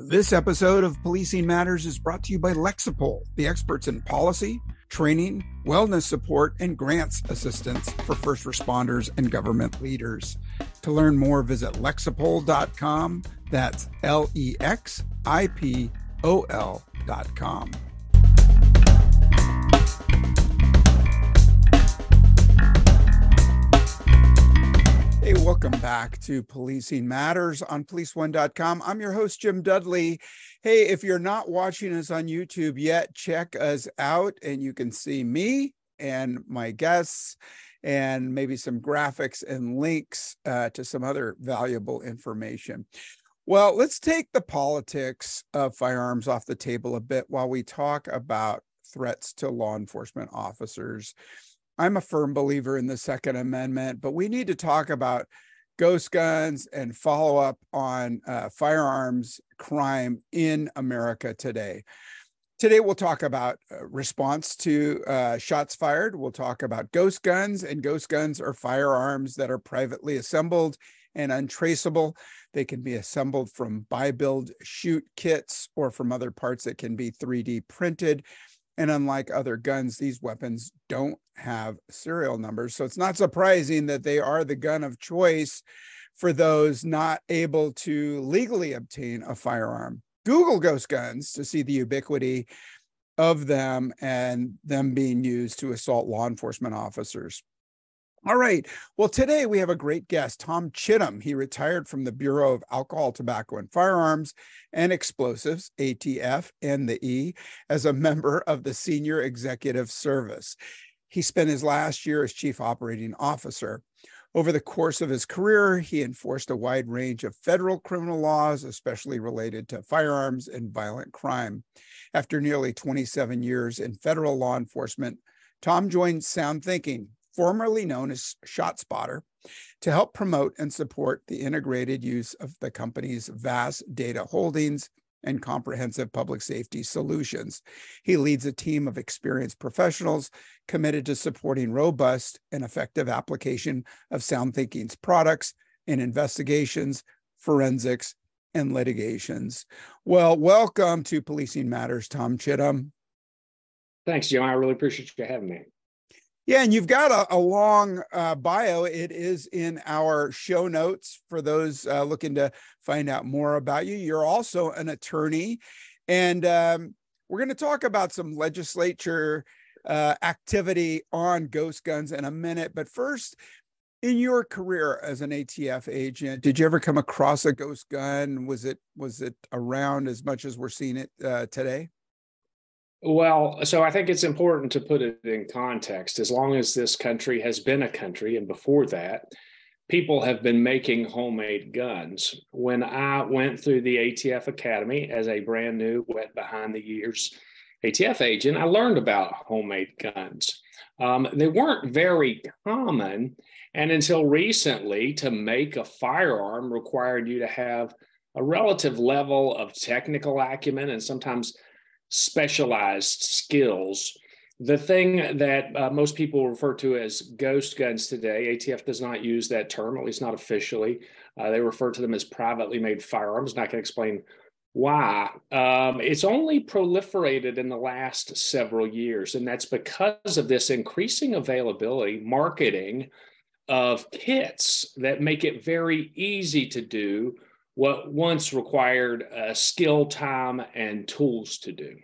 This episode of Policing Matters is brought to you by Lexipol, the experts in policy, training, wellness support, and grants assistance for first responders and government leaders. To learn more, visit lexipol.com. That's L E X I P O L.com. Hey, welcome back to Policing Matters on policeone.com. I'm your host, Jim Dudley. Hey, if you're not watching us on YouTube yet, check us out and you can see me and my guests and maybe some graphics and links uh, to some other valuable information. Well, let's take the politics of firearms off the table a bit while we talk about threats to law enforcement officers I'm a firm believer in the Second Amendment, but we need to talk about ghost guns and follow up on uh, firearms crime in America today. Today, we'll talk about uh, response to uh, shots fired. We'll talk about ghost guns, and ghost guns are firearms that are privately assembled and untraceable. They can be assembled from buy, build, shoot kits or from other parts that can be 3D printed. And unlike other guns, these weapons don't have serial numbers. So it's not surprising that they are the gun of choice for those not able to legally obtain a firearm. Google ghost guns to see the ubiquity of them and them being used to assault law enforcement officers. All right. Well, today we have a great guest, Tom Chittum. He retired from the Bureau of Alcohol, Tobacco, and Firearms and Explosives, ATF, and the E, as a member of the Senior Executive Service. He spent his last year as Chief Operating Officer. Over the course of his career, he enforced a wide range of federal criminal laws, especially related to firearms and violent crime. After nearly 27 years in federal law enforcement, Tom joined Sound Thinking, formerly known as ShotSpotter, to help promote and support the integrated use of the company's vast data holdings and comprehensive public safety solutions. He leads a team of experienced professionals committed to supporting robust and effective application of Sound Thinking's products in investigations, forensics, and litigations. Well, welcome to Policing Matters, Tom Chittum. Thanks, Jim. I really appreciate you having me. Yeah, and you've got a, a long uh, bio. It is in our show notes for those uh, looking to find out more about you. You're also an attorney, and um, we're going to talk about some legislature uh, activity on ghost guns in a minute. But first, in your career as an ATF agent, did you ever come across a ghost gun? Was it was it around as much as we're seeing it uh, today? Well, so I think it's important to put it in context. As long as this country has been a country, and before that, people have been making homemade guns. When I went through the ATF Academy as a brand new, wet behind the ears ATF agent, I learned about homemade guns. Um, they weren't very common. And until recently, to make a firearm required you to have a relative level of technical acumen and sometimes specialized skills. The thing that uh, most people refer to as ghost guns today, ATF does not use that term, at least not officially. Uh, they refer to them as privately made firearms. And I can explain why. Um, it's only proliferated in the last several years, and that's because of this increasing availability, marketing of kits that make it very easy to do what once required uh, skill, time, and tools to do.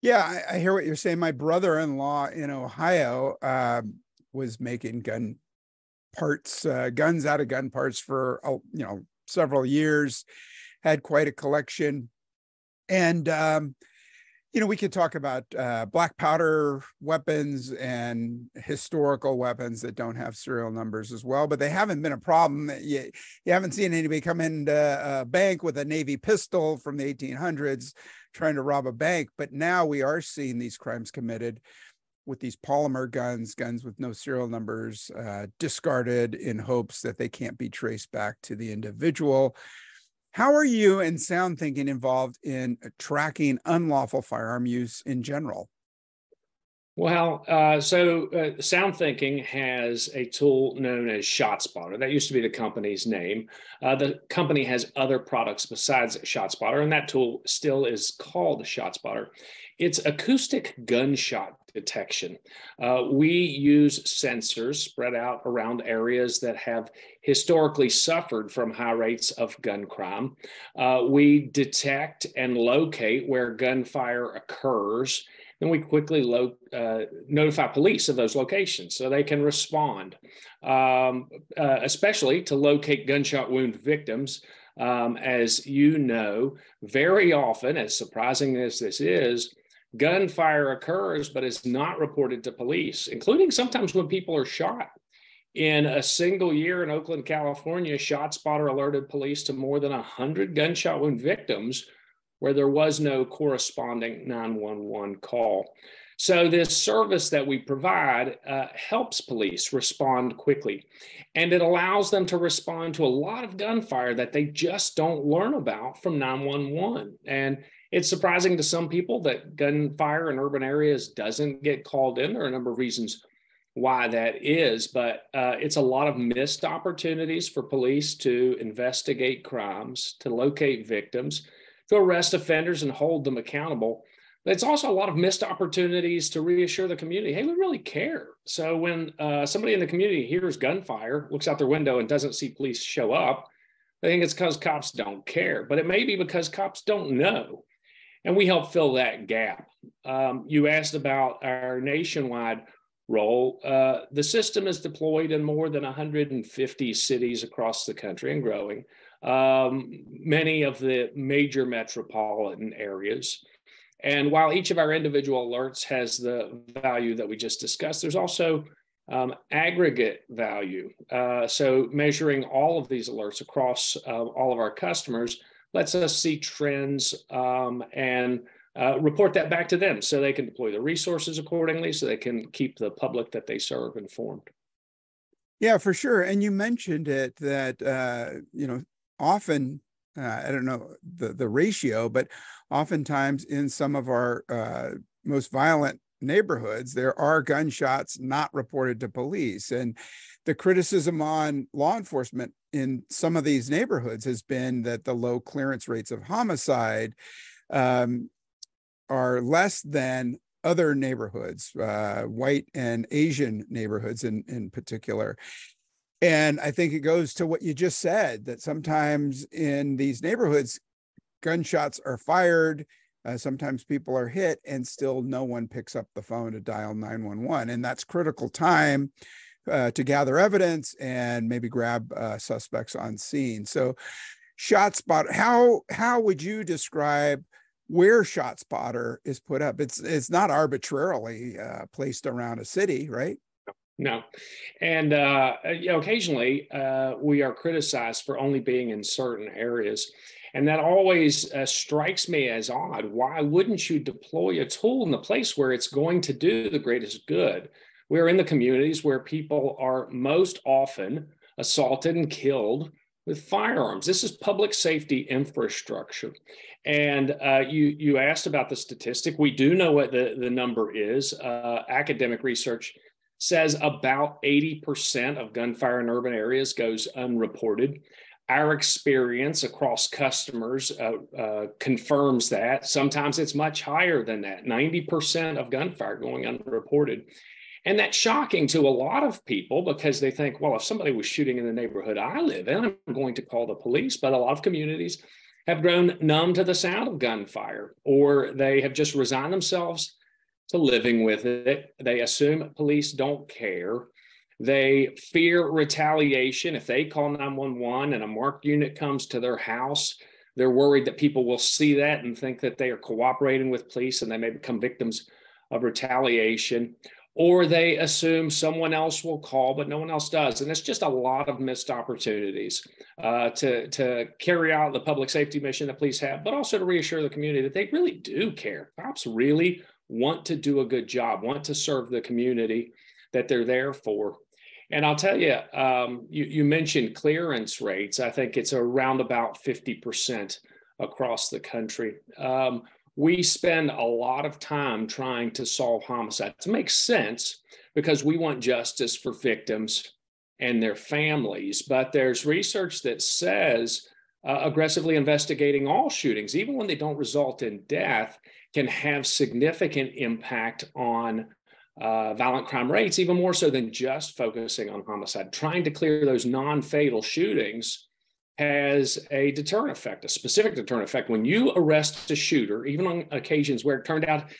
Yeah, I, I hear what you're saying. My brother-in-law in Ohio uh, was making gun parts, uh, guns out of gun parts for oh, you know several years. Had quite a collection, and um, you know, we could talk about uh, black powder weapons and historical weapons that don't have serial numbers as well, but they haven't been a problem. You, you haven't seen anybody come into a bank with a Navy pistol from the 1800s trying to rob a bank. But now we are seeing these crimes committed with these polymer guns, guns with no serial numbers, uh, discarded in hopes that they can't be traced back to the individual. How are you and Sound Thinking involved in tracking unlawful firearm use in general? Well, uh, so uh, Sound Thinking has a tool known as ShotSpotter. That used to be the company's name. Uh, the company has other products besides ShotSpotter, and that tool still is called ShotSpotter. It's acoustic gunshot detection. Uh, we use sensors spread out around areas that have historically suffered from high rates of gun crime. Uh, we detect and locate where gunfire occurs then we quickly lo- uh, notify police of those locations so they can respond, um, uh, especially to locate gunshot wound victims. Um, as you know, very often, as surprising as this is, gunfire occurs but is not reported to police, including sometimes when people are shot. In a single year in Oakland, California, ShotSpotter alerted police to more than 100 gunshot wound victims where there was no corresponding 911 call. So, this service that we provide uh, helps police respond quickly, and it allows them to respond to a lot of gunfire that they just don't learn about from 911. And it's surprising to some people that gunfire in urban areas doesn't get called in. There are a number of reasons why that is, but uh, it's a lot of missed opportunities for police to investigate crimes, to locate victims, to arrest offenders and hold them accountable. But it's also a lot of missed opportunities to reassure the community hey, we really care. So when uh, somebody in the community hears gunfire, looks out their window, and doesn't see police show up, they think it's because cops don't care, but it may be because cops don't know. And we help fill that gap. Um, you asked about our nationwide role. Uh, the system is deployed in more than 150 cities across the country and growing um, many of the major metropolitan areas. And while each of our individual alerts has the value that we just discussed, there's also um, aggregate value. Uh, so measuring all of these alerts across uh, all of our customers lets us see trends um, and uh, report that back to them so they can deploy the resources accordingly so they can keep the public that they serve informed. Yeah, for sure. And you mentioned it that, uh, you know, often uh, I don't know the the ratio, but oftentimes in some of our uh, most violent neighborhoods, there are gunshots not reported to police, and the criticism on law enforcement in some of these neighborhoods has been that the low clearance rates of homicide um, are less than other neighborhoods, uh, white and Asian neighborhoods in in particular. And I think it goes to what you just said that sometimes in these neighborhoods, gunshots are fired. Uh, sometimes people are hit and still no one picks up the phone to dial 911. And that's critical time uh, to gather evidence and maybe grab uh, suspects on scene. So, ShotSpot, how how would you describe where ShotSpotter is put up? It's it's not arbitrarily uh, placed around a city, right? No, and uh, you know, occasionally uh, we are criticized for only being in certain areas, and that always uh, strikes me as odd. Why wouldn't you deploy a tool in the place where it's going to do the greatest good? We're in the communities where people are most often assaulted and killed with firearms. This is public safety infrastructure. And uh, you you asked about the statistic. We do know what the, the number is. Uh, academic research says about 80% of gunfire in urban areas goes unreported. Our experience across customers uh, uh, confirms that. Sometimes it's much higher than that 90% of gunfire going unreported. And that's shocking to a lot of people because they think, well, if somebody was shooting in the neighborhood I live in, I'm going to call the police. But a lot of communities have grown numb to the sound of gunfire, or they have just resigned themselves to living with it. They assume police don't care. They fear retaliation. If they call 911 and a marked unit comes to their house, they're worried that people will see that and think that they are cooperating with police and they may become victims of retaliation. Or they assume someone else will call, but no one else does. And it's just a lot of missed opportunities uh, to, to carry out the public safety mission that police have, but also to reassure the community that they really do care. Cops really want to do a good job, want to serve the community that they're there for. And I'll tell you, um, you, you mentioned clearance rates. I think it's around about 50% across the country. Um, we spend a lot of time trying to solve homicides. It makes sense because we want justice for victims and their families. But there's research that says uh, aggressively investigating all shootings, even when they don't result in death, can have significant impact on uh, violent crime rates, even more so than just focusing on homicide. Trying to clear those non fatal shootings has a deterrent effect, a specific deterrent effect. When you arrest a shooter, even on occasions where it turned out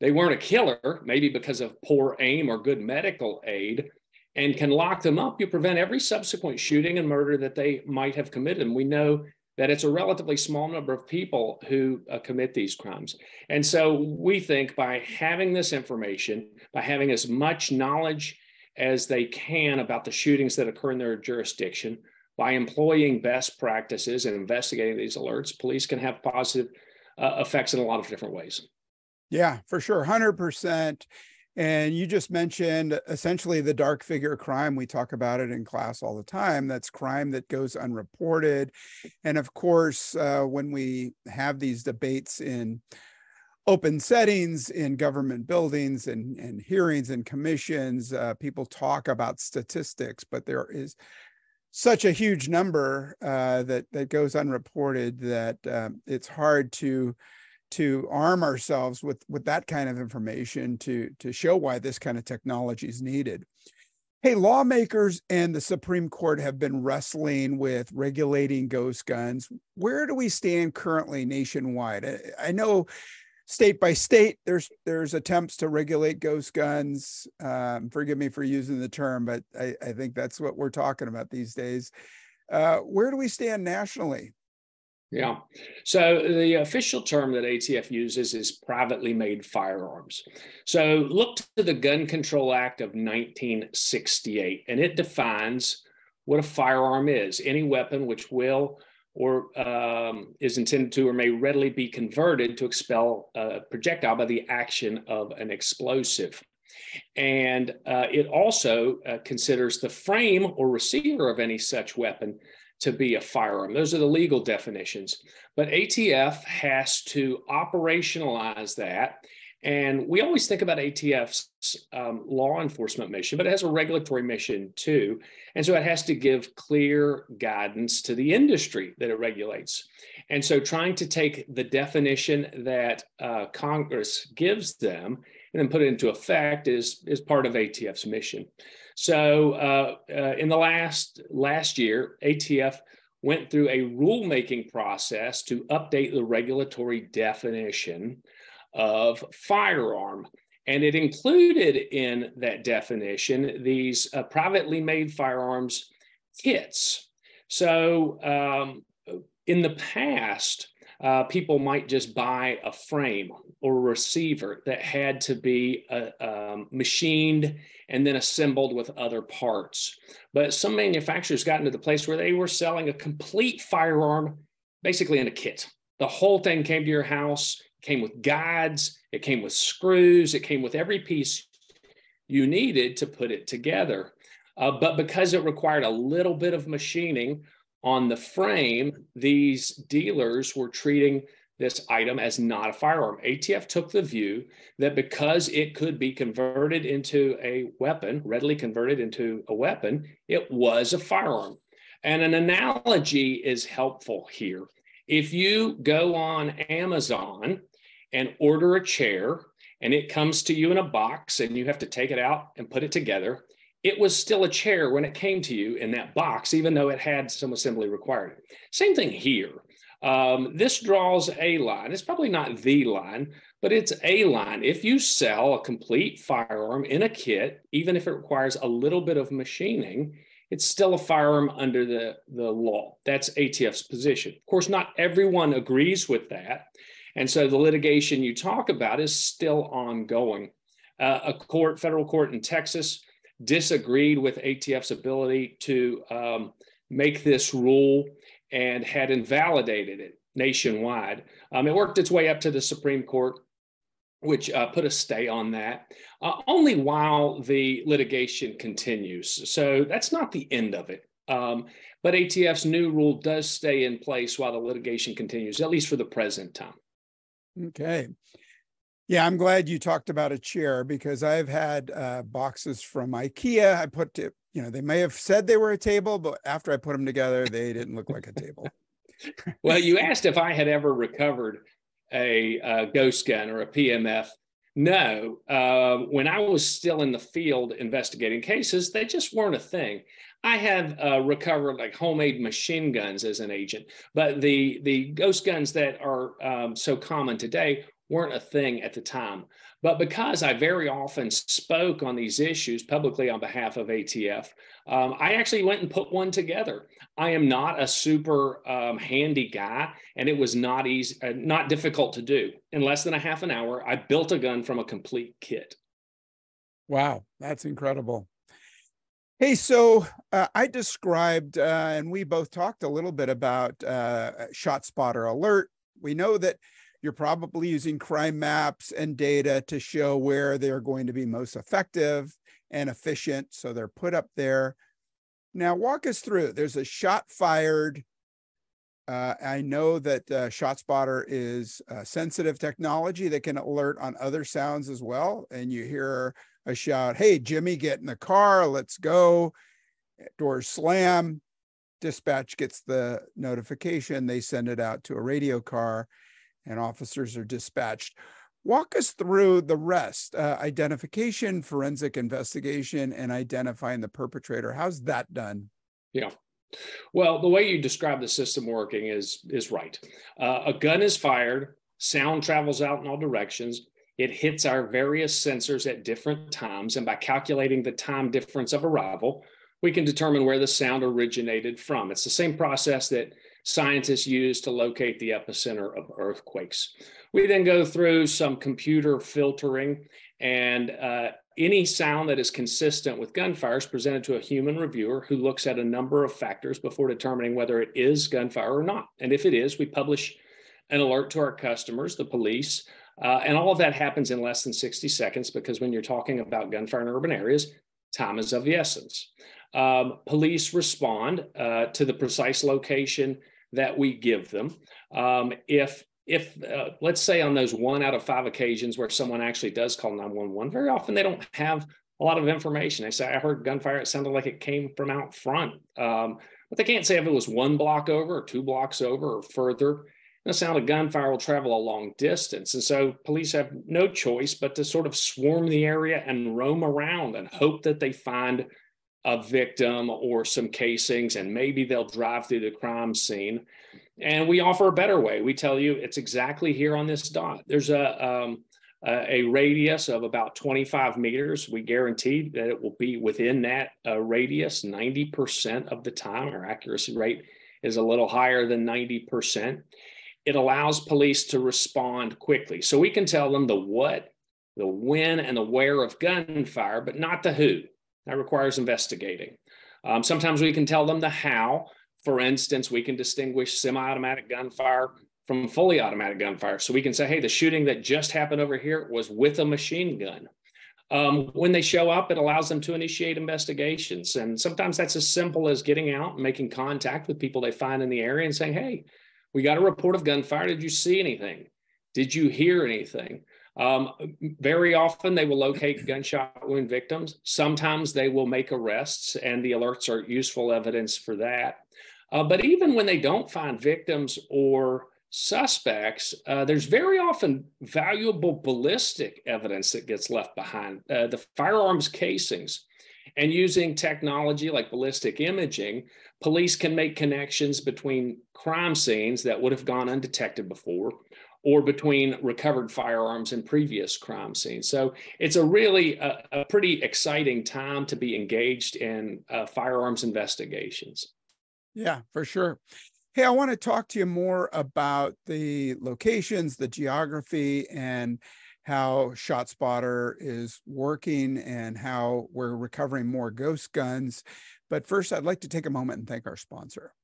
they weren't a killer, maybe because of poor aim or good medical aid, and can lock them up, you prevent every subsequent shooting and murder that they might have committed. And we know that it's a relatively small number of people who uh, commit these crimes. And so we think by having this information, by having as much knowledge as they can about the shootings that occur in their jurisdiction, by employing best practices and investigating these alerts, police can have positive uh, effects in a lot of different ways. Yeah, for sure. 100%. And you just mentioned essentially the dark figure crime. We talk about it in class all the time. That's crime that goes unreported. And of course, uh, when we have these debates in open settings, in government buildings and, and hearings and commissions, uh, people talk about statistics, but there is such a huge number uh, that that goes unreported that um, it's hard to to arm ourselves with with that kind of information to to show why this kind of technology is needed. Hey, lawmakers and the Supreme Court have been wrestling with regulating ghost guns. Where do we stand currently nationwide? I, I know state by state there's there's attempts to regulate ghost guns um, forgive me for using the term but I, I think that's what we're talking about these days uh, where do we stand nationally yeah. So the official term that ATF uses is privately made firearms. So look to the Gun Control Act of 1968, and it defines what a firearm is any weapon which will or um, is intended to or may readily be converted to expel a projectile by the action of an explosive. And uh, it also uh, considers the frame or receiver of any such weapon to be a firearm. Those are the legal definitions. But ATF has to operationalize that and we always think about ATF's um, law enforcement mission, but it has a regulatory mission too. And so it has to give clear guidance to the industry that it regulates. And so trying to take the definition that uh, Congress gives them and then put it into effect is, is part of ATF's mission. So uh, uh, in the last last year, ATF went through a rulemaking process to update the regulatory definition of firearm. And it included in that definition these uh, privately made firearms kits. So um, in the past, uh, people might just buy a frame or receiver that had to be uh, um, machined and then assembled with other parts. But some manufacturers got into the place where they were selling a complete firearm basically in a kit. The whole thing came to your house came with guides, it came with screws, it came with every piece you needed to put it together. Uh, but because it required a little bit of machining on the frame, these dealers were treating this item as not a firearm. ATF took the view that because it could be converted into a weapon, readily converted into a weapon, it was a firearm. And an analogy is helpful here. If you go on Amazon and order a chair and it comes to you in a box and you have to take it out and put it together, it was still a chair when it came to you in that box, even though it had some assembly required. Same thing here. Um, this draws a line. It's probably not the line, but it's a line. If you sell a complete firearm in a kit, even if it requires a little bit of machining, it's still a firearm under the, the law. That's ATF's position. Of course, not everyone agrees with that. And so the litigation you talk about is still ongoing. Uh, a court, federal court in Texas, disagreed with ATF's ability to um, make this rule and had invalidated it nationwide. Um, it worked its way up to the Supreme Court, which uh, put a stay on that, uh, only while the litigation continues. So that's not the end of it. Um, but ATF's new rule does stay in place while the litigation continues, at least for the present time. Okay. Yeah, I'm glad you talked about a chair because I've had uh, boxes from IKEA. I put, you know, they may have said they were a table, but after I put them together, they didn't look like a table. well, you asked if I had ever recovered a, a ghost gun or a PMF. No, uh, when I was still in the field investigating cases, they just weren't a thing. I have uh, recovered like homemade machine guns as an agent, but the the ghost guns that are um, so common today weren't a thing at the time. But because I very often spoke on these issues publicly on behalf of ATF, um, I actually went and put one together. I am not a super um, handy guy, and it was not easy, uh, not difficult to do. In less than a half an hour, I built a gun from a complete kit. Wow, that's incredible. Hey, so uh, I described, uh, and we both talked a little bit about uh, ShotSpotter Alert. We know that you're probably using crime maps and data to show where they're going to be most effective and efficient. So they're put up there. Now, walk us through. There's a shot fired. Uh, I know that uh, ShotSpotter is sensitive technology that can alert on other sounds as well. And you hear a shout, Hey, Jimmy, get in the car. Let's go. Doors slam. Dispatch gets the notification. They send it out to a radio car and officers are dispatched. Walk us through the rest uh, identification, forensic investigation, and identifying the perpetrator. How's that done? Yeah. Well, the way you describe the system working is is right. Uh, a gun is fired, sound travels out in all directions. It hits our various sensors at different times, and by calculating the time difference of arrival, we can determine where the sound originated from. It's the same process that scientists use to locate the epicenter of earthquakes. We then go through some computer filtering, and uh, any sound that is consistent with gunfire is presented to a human reviewer who looks at a number of factors before determining whether it is gunfire or not. And if it is, we publish an alert to our customers, the police. Uh, and all of that happens in less than 60 seconds because when you're talking about gunfire in urban areas, time is of the essence. Um, police respond uh, to the precise location that we give them. Um, if if uh, let's say on those one out of five occasions where someone actually does call 911, very often they don't have a lot of information. They say, I heard gunfire. It sounded like it came from out front. Um, but they can't say if it was one block over or two blocks over or further. The sound of gunfire will travel a long distance. And so police have no choice but to sort of swarm the area and roam around and hope that they find a victim or some casings, and maybe they'll drive through the crime scene. And we offer a better way. We tell you it's exactly here on this dot. There's a um, a radius of about 25 meters. We guarantee that it will be within that uh, radius 90% of the time. Our accuracy rate is a little higher than 90%. It allows police to respond quickly. So we can tell them the what, the when, and the where of gunfire, but not the who. That requires investigating. Um, sometimes we can tell them the how. For instance, we can distinguish semi automatic gunfire from fully automatic gunfire. So we can say, hey, the shooting that just happened over here was with a machine gun. Um, when they show up, it allows them to initiate investigations. And sometimes that's as simple as getting out and making contact with people they find in the area and saying, hey, we got a report of gunfire. Did you see anything? Did you hear anything? Um, very often they will locate gunshot wound victims. Sometimes they will make arrests, and the alerts are useful evidence for that. Uh, but even when they don't find victims or suspects, uh, there's very often valuable ballistic evidence that gets left behind. Uh, the firearms casings. And using technology like ballistic imaging, police can make connections between crime scenes that would have gone undetected before or between recovered firearms and previous crime scenes. So it's a really a, a pretty exciting time to be engaged in uh, firearms investigations. Yeah, for sure. Hey, I want to talk to you more about the locations, the geography, and how ShotSpotter is working and how we're recovering more ghost guns. But first, I'd like to take a moment and thank our sponsor.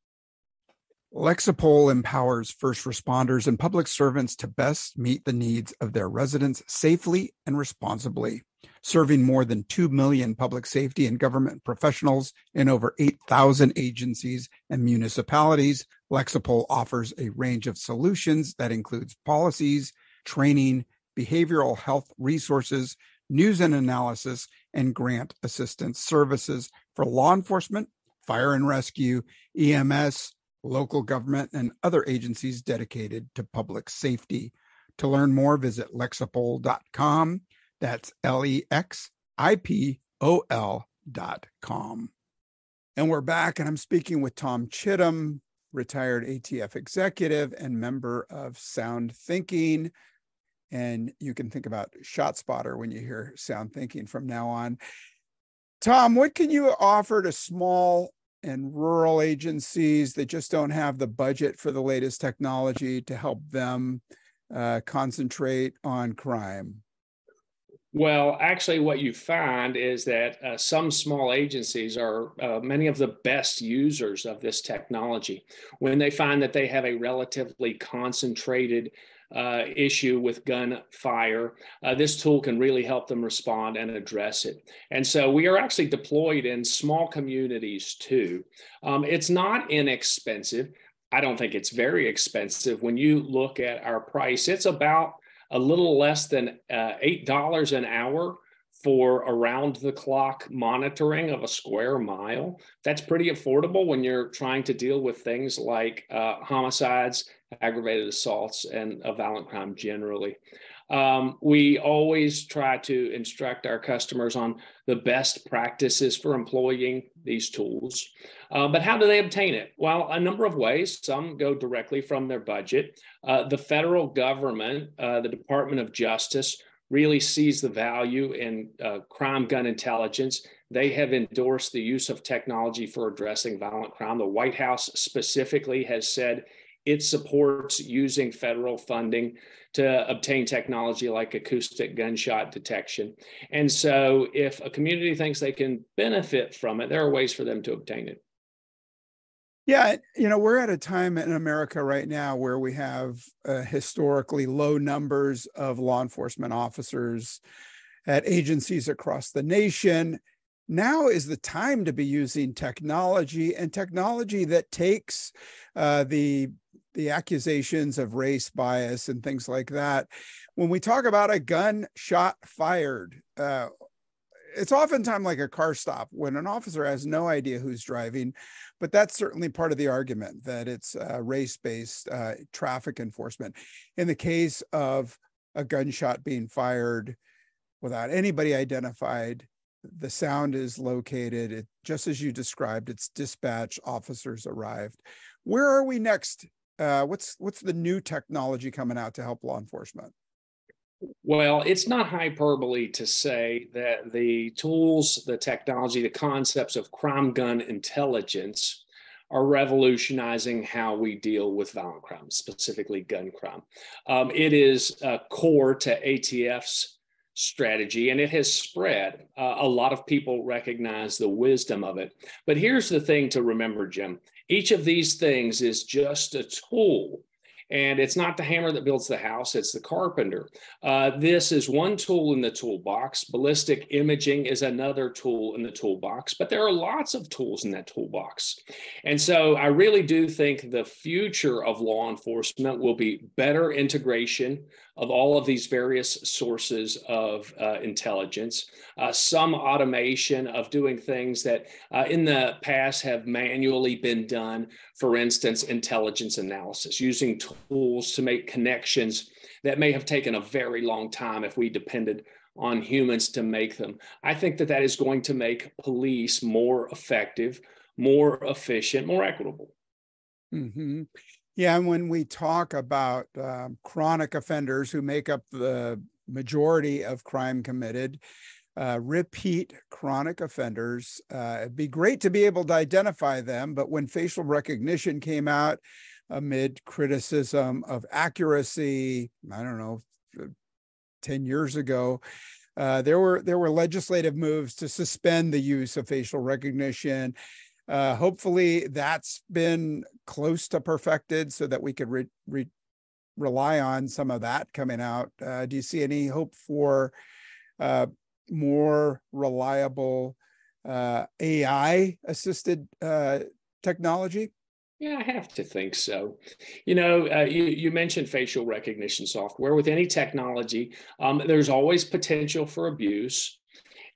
Lexipol empowers first responders and public servants to best meet the needs of their residents safely and responsibly. Serving more than 2 million public safety and government professionals in over 8,000 agencies and municipalities, Lexipol offers a range of solutions that includes policies, training, behavioral health resources, news and analysis, and grant assistance services for law enforcement, fire and rescue, EMS, local government, and other agencies dedicated to public safety. To learn more, visit lexipol.com. That's L E X I P O L.com. And we're back, and I'm speaking with Tom Chittum, retired ATF executive and member of Sound Thinking. And you can think about ShotSpotter when you hear Sound Thinking from now on. Tom, what can you offer to small and rural agencies that just don't have the budget for the latest technology to help them uh, concentrate on crime? Well, actually, what you find is that uh, some small agencies are uh, many of the best users of this technology. When they find that they have a relatively concentrated uh, issue with gunfire, uh, this tool can really help them respond and address it. And so we are actually deployed in small communities too. Um, it's not inexpensive. I don't think it's very expensive. When you look at our price, it's about a little less than uh, $8 an hour for around the clock monitoring of a square mile. That's pretty affordable when you're trying to deal with things like uh, homicides, aggravated assaults, and a violent crime generally. Um, we always try to instruct our customers on the best practices for employing these tools. Uh, but how do they obtain it? Well, a number of ways. Some go directly from their budget. Uh, the federal government, uh, the Department of Justice, really sees the value in uh, crime gun intelligence. They have endorsed the use of technology for addressing violent crime. The White House specifically has said it supports using federal funding to obtain technology like acoustic gunshot detection. And so, if a community thinks they can benefit from it, there are ways for them to obtain it. Yeah, you know, we're at a time in America right now where we have uh, historically low numbers of law enforcement officers at agencies across the nation. Now is the time to be using technology and technology that takes uh, the the accusations of race bias and things like that. When we talk about a gun shot fired, uh, it's oftentimes like a car stop when an officer has no idea who's driving, but that's certainly part of the argument that it's uh, race-based uh, traffic enforcement. In the case of a gunshot being fired without anybody identified, the sound is located. It, just as you described, it's dispatch officers arrived. Where are we next? Uh, what's what's the new technology coming out to help law enforcement? Well, it's not hyperbole to say that the tools, the technology, the concepts of crime gun intelligence are revolutionizing how we deal with violent crime, specifically gun crime. Um, it is uh, core to ATF's strategy and it has spread. Uh, a lot of people recognize the wisdom of it. But here's the thing to remember, Jim each of these things is just a tool and it's not the hammer that builds the house, it's the carpenter. Uh, this is one tool in the toolbox. Ballistic imaging is another tool in the toolbox, but there are lots of tools in that toolbox. And so I really do think the future of law enforcement will be better integration of all of these various sources of uh, intelligence, uh, some automation of doing things that uh, in the past have manually been done, for instance, intelligence analysis, using tools to make connections that may have taken a very long time if we depended on humans to make them. I think that that is going to make police more effective, more efficient, more equitable. Mm-hmm. Yeah, and when we talk about uh, chronic offenders who make up the majority of crime committed, uh, repeat chronic offenders, uh, it'd be great to be able to identify them. But when facial recognition came out amid criticism of accuracy, I don't know, 10 years ago, uh, there were there were legislative moves to suspend the use of facial recognition uh, hopefully, that's been close to perfected so that we could re- re- rely on some of that coming out. Uh, do you see any hope for uh, more reliable uh, AI assisted uh, technology? Yeah, I have to think so. You know, uh, you, you mentioned facial recognition software. With any technology, um, there's always potential for abuse.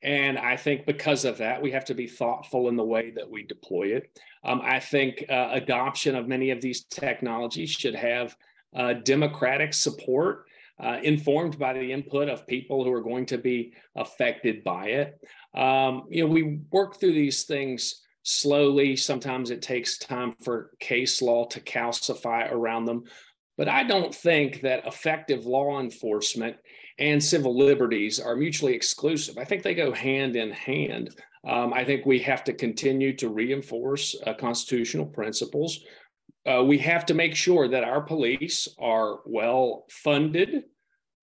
And I think because of that, we have to be thoughtful in the way that we deploy it. Um, I think uh, adoption of many of these technologies should have uh, democratic support, uh, informed by the input of people who are going to be affected by it. Um, you know, we work through these things slowly. Sometimes it takes time for case law to calcify around them. But I don't think that effective law enforcement and civil liberties are mutually exclusive. I think they go hand in hand. Um, I think we have to continue to reinforce uh, constitutional principles. Uh, we have to make sure that our police are well funded,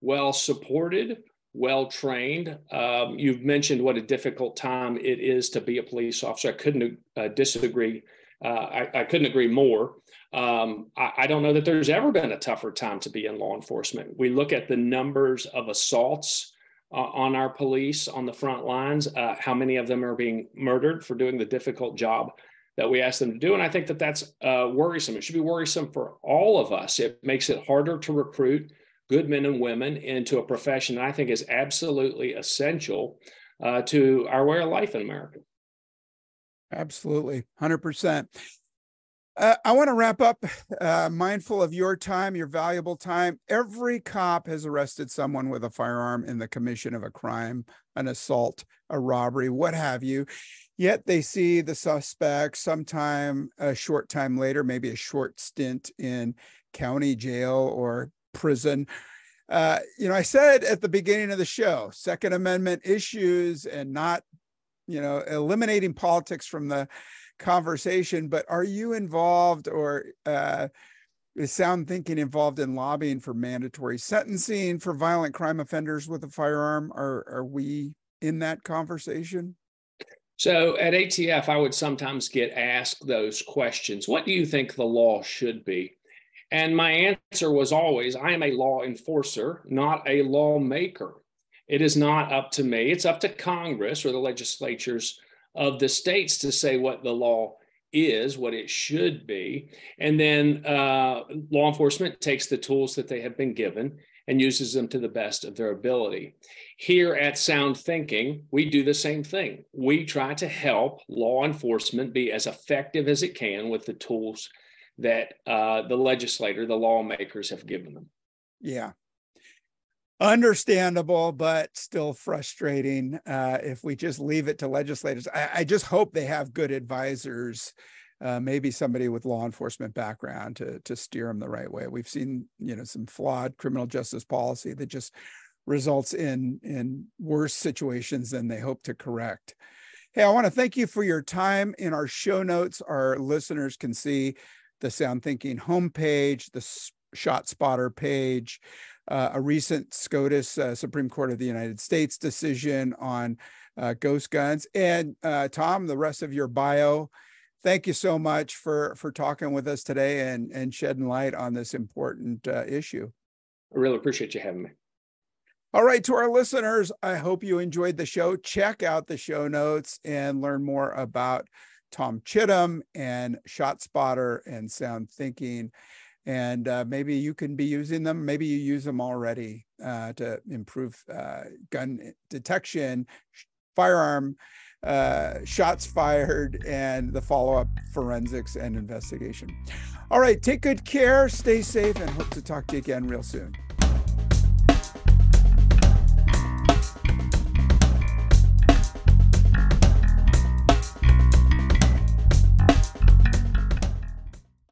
well supported, well trained. Um, you've mentioned what a difficult time it is to be a police officer. I couldn't uh, disagree. Uh, I, I, couldn't agree more. Um, I, I, don't know that there's ever been a tougher time to be in law enforcement. We look at the numbers of assaults uh, on our police on the front lines, uh, how many of them are being murdered for doing the difficult job that we ask them to do. And I think that that's uh, worrisome. It should be worrisome for all of us. It makes it harder to recruit good men and women into a profession that I think is absolutely essential uh, to our way of life in America. Absolutely, 100%. Uh, I want to wrap up, uh, mindful of your time, your valuable time. Every cop has arrested someone with a firearm in the commission of a crime, an assault, a robbery, what have you. Yet they see the suspect sometime a short time later, maybe a short stint in county jail or prison. Uh, you know, I said at the beginning of the show, Second Amendment issues and not, you know, eliminating politics from the conversation. But are you involved or uh, is Sound Thinking involved in lobbying for mandatory sentencing for violent crime offenders with a firearm? Are are we in that conversation? So at ATF, I would sometimes get asked those questions. What do you think the law should be? And my answer was always I am a law enforcer, not a lawmaker. It is not up to me, it's up to Congress or the legislatures of the states to say what the law is, what it should be. And then uh, law enforcement takes the tools that they have been given and uses them to the best of their ability. Here at Sound Thinking, we do the same thing. We try to help law enforcement be as effective as it can with the tools that uh, the legislator, the lawmakers have given them. Yeah. Understandable, but still frustrating uh, if we just leave it to legislators. I, I just hope they have good advisors, uh, maybe somebody with law enforcement background to to steer them the right way. We've seen, you know, some flawed criminal justice policy that just results in in worse situations than they hope to correct. Hey, I want to thank you for your time. In our show notes, our listeners can see the Sound Thinking homepage, the ShotSpotter page, uh, a recent SCOTUS uh, Supreme Court of the United States decision on uh, ghost guns, and uh, Tom, the rest of your bio. Thank you so much for for talking with us today and and shedding light on this important uh, issue. I really appreciate you having me. All right, to our listeners, I hope you enjoyed the show. Check out the show notes and learn more about Tom Chittum and ShotSpotter and Sound Thinking. And uh, maybe you can be using them. Maybe you use them already uh, to improve uh, gun detection, firearm uh, shots fired, and the follow up forensics and investigation. All right, take good care, stay safe, and hope to talk to you again real soon.